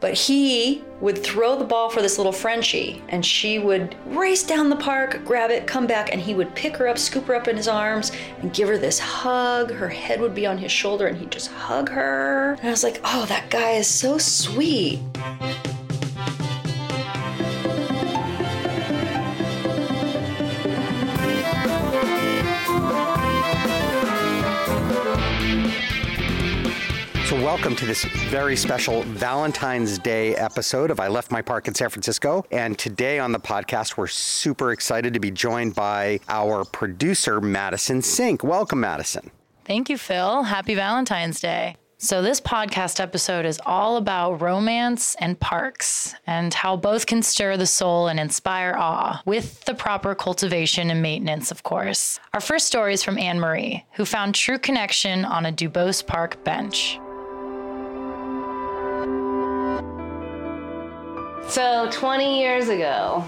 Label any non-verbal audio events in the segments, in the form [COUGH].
But he would throw the ball for this little Frenchie, and she would race down the park, grab it, come back, and he would pick her up, scoop her up in his arms, and give her this hug. Her head would be on his shoulder, and he'd just hug her. And I was like, oh, that guy is so sweet. Welcome to this very special Valentine's Day episode of I Left My Park in San Francisco. And today on the podcast, we're super excited to be joined by our producer, Madison Sink. Welcome, Madison. Thank you, Phil. Happy Valentine's Day. So, this podcast episode is all about romance and parks and how both can stir the soul and inspire awe with the proper cultivation and maintenance, of course. Our first story is from Anne Marie, who found true connection on a Duboce Park bench. So, 20 years ago,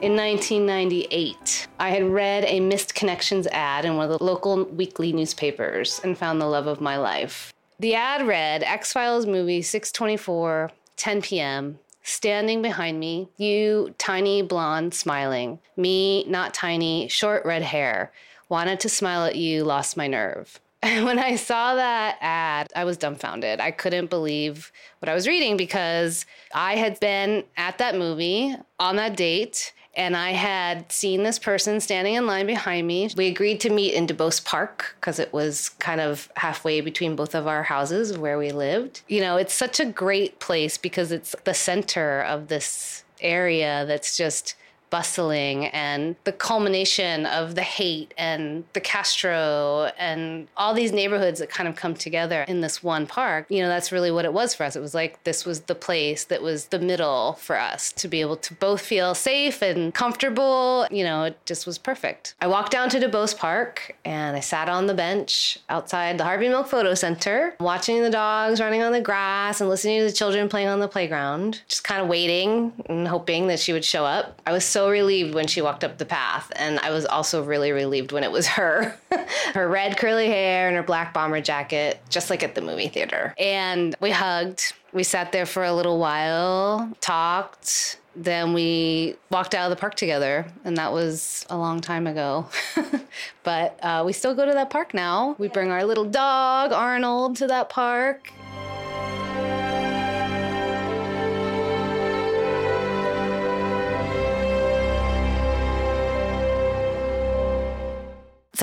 in 1998, I had read a Missed Connections ad in one of the local weekly newspapers and found the love of my life. The ad read X Files movie 624, 10 p.m. Standing behind me, you tiny blonde smiling, me not tiny, short red hair. Wanted to smile at you, lost my nerve. [LAUGHS] when I saw that ad, I was dumbfounded. I couldn't believe what I was reading because I had been at that movie on that date and I had seen this person standing in line behind me. We agreed to meet in Duboce Park because it was kind of halfway between both of our houses where we lived. You know, it's such a great place because it's the center of this area that's just bustling and the culmination of the Haight and the Castro and all these neighborhoods that kind of come together in this one park. You know, that's really what it was for us. It was like this was the place that was the middle for us to be able to both feel safe and comfortable. You know, it just was perfect. I walked down to Duboce Park and I sat on the bench outside the Harvey Milk Photo Center, watching the dogs running on the grass and listening to the children playing on the playground, just kind of waiting and hoping that she would show up. I was so relieved when she walked up the path, and I was also really relieved when it was her. [LAUGHS] her red curly hair and her black bomber jacket, just like at the movie theater. And we hugged. We sat there for a little while, talked. Then we walked out of the park together, and that was a long time ago. [LAUGHS] but uh, we still go to that park now. We bring our little dog, Arnold, to that park.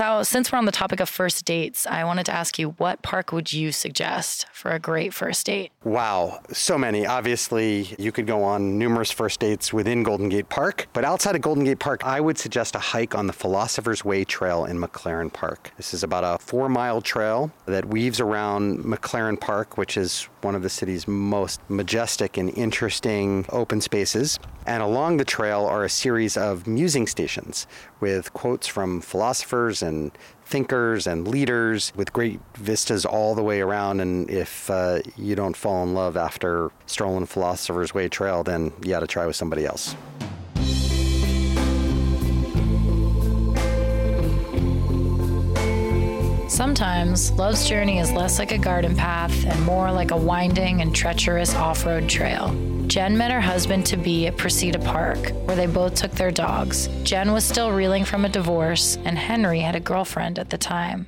So, since we're on the topic of first dates, I wanted to ask you what park would you suggest for a great first date? Wow, so many. Obviously, you could go on numerous first dates within Golden Gate Park, but outside of Golden Gate Park, I would suggest a hike on the Philosopher's Way Trail in McLaren Park. This is about a four mile trail that weaves around McLaren Park, which is one of the city's most majestic and interesting open spaces. And along the trail are a series of musing stations with quotes from philosophers and thinkers and leaders with great vistas all the way around. And if uh, you don't fall in love after strolling Philosopher's Way Trail, then you got to try with somebody else. Sometimes love's journey is less like a garden path and more like a winding and treacherous off road trail. Jen met her husband to be at Precita Park, where they both took their dogs. Jen was still reeling from a divorce, and Henry had a girlfriend at the time.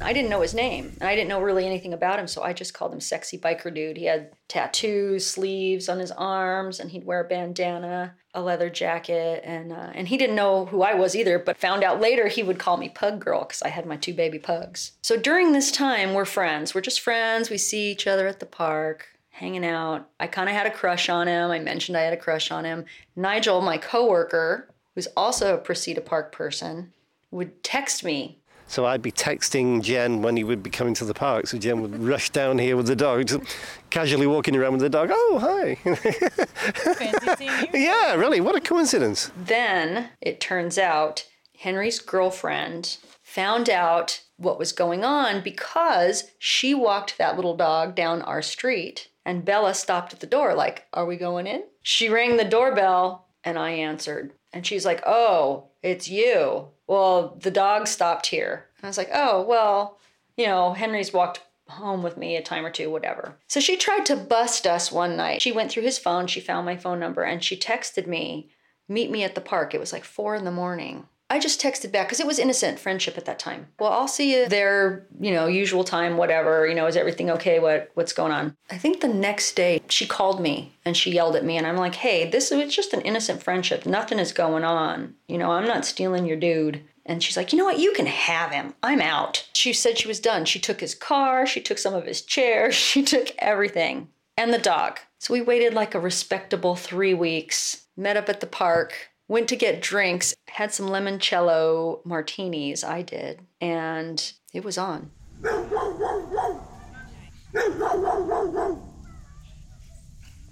I didn't know his name, and I didn't know really anything about him, so I just called him Sexy Biker Dude. He had tattoos, sleeves on his arms, and he'd wear a bandana, a leather jacket, and uh, and he didn't know who I was either. But found out later he would call me Pug Girl because I had my two baby pugs. So during this time, we're friends. We're just friends. We see each other at the park. Hanging out. I kind of had a crush on him. I mentioned I had a crush on him. Nigel, my coworker, who's also a Precita Park person, would text me so I'd be texting Jen when he would be coming to the park. So Jen would rush down here with the dog, just casually walking around with the dog. Oh, hi. Fancy seeing you. [LAUGHS] yeah, really. What a coincidence. Then it turns out Henry's girlfriend found out what was going on because she walked that little dog down our street and Bella stopped at the door, like, Are we going in? She rang the doorbell and I answered. And she's like, Oh, it's you. Well, the dog stopped here. I was like, Oh, well, you know, Henry's walked home with me a time or two, whatever. So she tried to bust us one night. She went through his phone, she found my phone number, and she texted me, Meet me at the park. It was like four in the morning. I just texted back because it was innocent friendship at that time. Well, I'll see you there, you know, usual time, whatever. You know, is everything okay? What what's going on? I think the next day she called me and she yelled at me, and I'm like, hey, this is just an innocent friendship. Nothing is going on. You know, I'm not stealing your dude. And she's like, you know what? You can have him. I'm out. She said she was done. She took his car, she took some of his chairs, [LAUGHS] she took everything, and the dog. So we waited like a respectable three weeks, met up at the park, went to get drinks, had some limoncello martinis. I did. And it was on.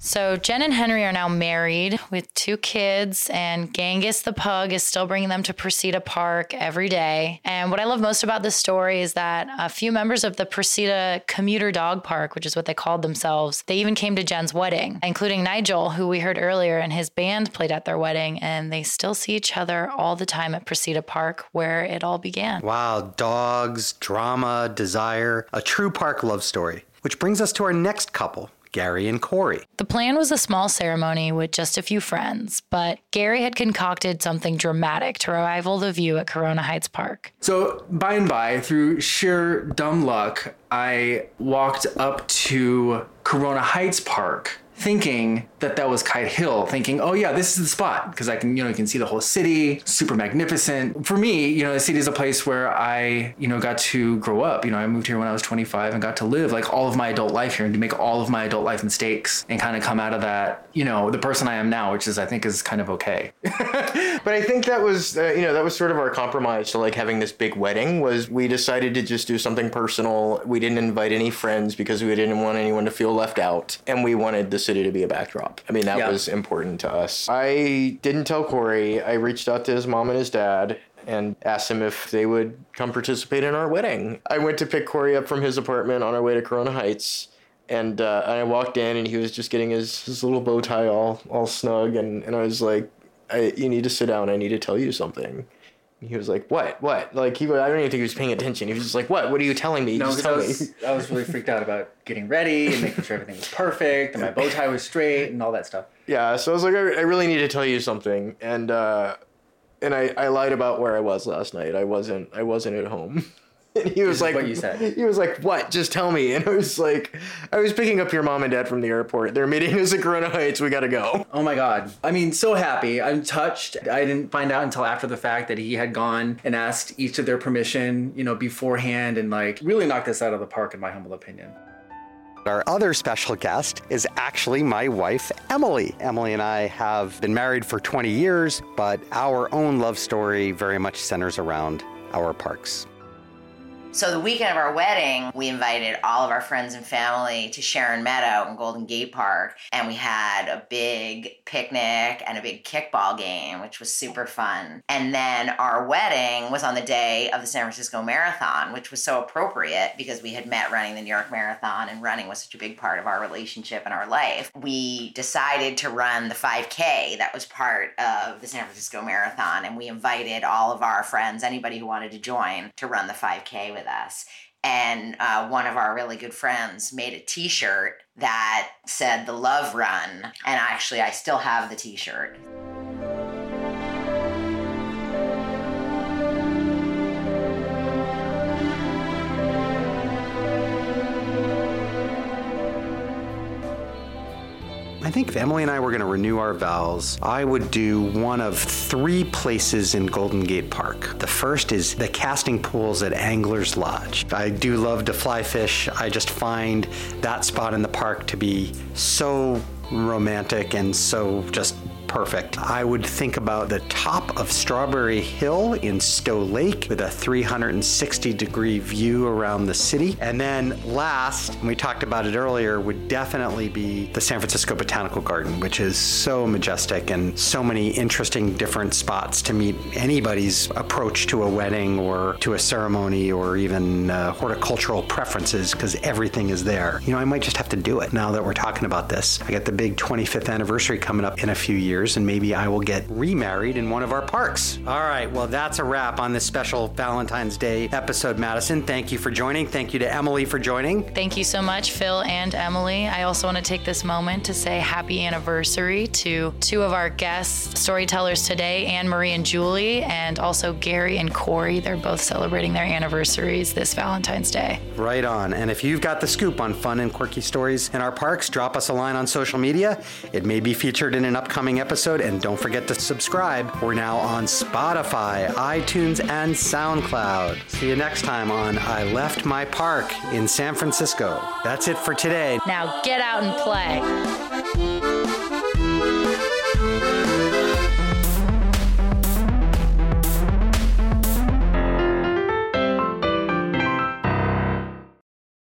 So Jen and Henry are now married with two kids, and Genghis the pug is still bringing them to Precita Park every day. And what I love most about this story is that a few members of the Precita Commuter Dog Park, which is what they called themselves, they even came to Jen's wedding, including Nigel, who we heard earlier, and his band played at their wedding, and they still see each other all the time at Precita Park, where it all began. Wow, dogs, drama, desire, a true park love story. Which brings us to our next couple, Gary and Corey. The plan was a small ceremony with just a few friends, but Gary had concocted something dramatic to rival the view at Corona Heights Park. So, by and by, through sheer dumb luck, I walked up to Corona Heights Park thinking that that was Kite Hill, thinking, oh yeah, this is the spot because I can, you know, you can see the whole city, super magnificent. For me, you know, the city is a place where I, you know, got to grow up. You know, I moved here when I was 25 and got to live like all of my adult life here and to make all of my adult life mistakes and kind of come out of that, you know, the person I am now, which is I think is kind of okay. [LAUGHS] but I think that was, uh, you know, that was sort of our compromise to like having this big wedding was we decided to just do something personal. We didn't invite any friends because we didn't want anyone to feel left out, and we wanted the city to be a backdrop. I mean, that Yeah. was important to us. I didn't tell Corey. I reached out to his mom and his dad and asked him if they would come participate in our wedding. I went to pick Corey up from his apartment on our way to Corona Heights. And uh, I walked in, and he was just getting his, his little bow tie all all snug, and, and I was like, I, "You need to sit down. I need to tell you something." He was like, "What? What?" Like he, I don't even think he was paying attention. He was just like, "What? What are you telling me? No, just because I tell me." was, I was really freaked out about getting ready and making sure everything was perfect and my bow tie was straight and all that stuff. Yeah, so I was like, I, I really need to tell you something, and uh, and I, I lied about where I was last night. I wasn't I wasn't at home. [LAUGHS] And he was like, what you said. He was like, what? Just tell me. [LAUGHS] And I was like, I was picking up your mom and dad from the airport. They're meeting us at Corona Heights. We gotta go. Oh my god. I mean, so happy. I'm touched. I didn't find out until after the fact that he had gone and asked each of their permission, you know, beforehand and like really knocked us out of the park in my humble opinion. Our other special guest is actually my wife, Emily. Emily and I have been married for 20 years, but our own love story very much centers around our parks. So the weekend of our wedding, we invited all of our friends and family to Sharon Meadow in Golden Gate Park, and we had a big picnic and a big kickball game, which was super fun. And then our wedding was on the day of the San Francisco Marathon, which was so appropriate because we had met running the New York Marathon, and running was such a big part of our relationship and our life. We decided to run the 5K that was part of the San Francisco Marathon, and we invited all of our friends, anybody who wanted to join, to run the 5K with us. And uh, one of our really good friends made a t shirt that said the love run. And actually, I still have the t shirt. Think if Emily and I were going to renew our vows, I would do one of three places in Golden Gate Park. The first is the casting pools at Angler's Lodge. I do love to fly fish. I just find that spot in the park to be so romantic and so just perfect. I would think about the top of Strawberry Hill in Stow Lake with a 360 degree view around the city. And then last, and we talked about it earlier, would definitely be the San Francisco Botanical Garden, which is so majestic and so many interesting different spots to meet anybody's approach to a wedding or to a ceremony or even uh, horticultural preferences because everything is there. You know, I might just have to do it now that we're talking about this. I got the big 25th anniversary coming up in a few years. Years, and maybe I will get remarried in one of our parks. All right, well, that's a wrap on this special Valentine's Day episode, Madison. Thank you for joining. Thank you to Emily for joining. Thank you so much, Phil and Emily. I also want to take this moment to say happy anniversary to two of our guests, storytellers today, Anne Marie and Julie, and also Gary and Corey. They're both celebrating their anniversaries this Valentine's Day. Right on. And if you've got the scoop on fun and quirky stories in our parks, drop us a line on social media. It may be featured in an upcoming episode. And don't forget to subscribe. We're now on Spotify, iTunes, and SoundCloud. See you next time on I Left My Park in San Francisco. That's it for today. Now get out and play.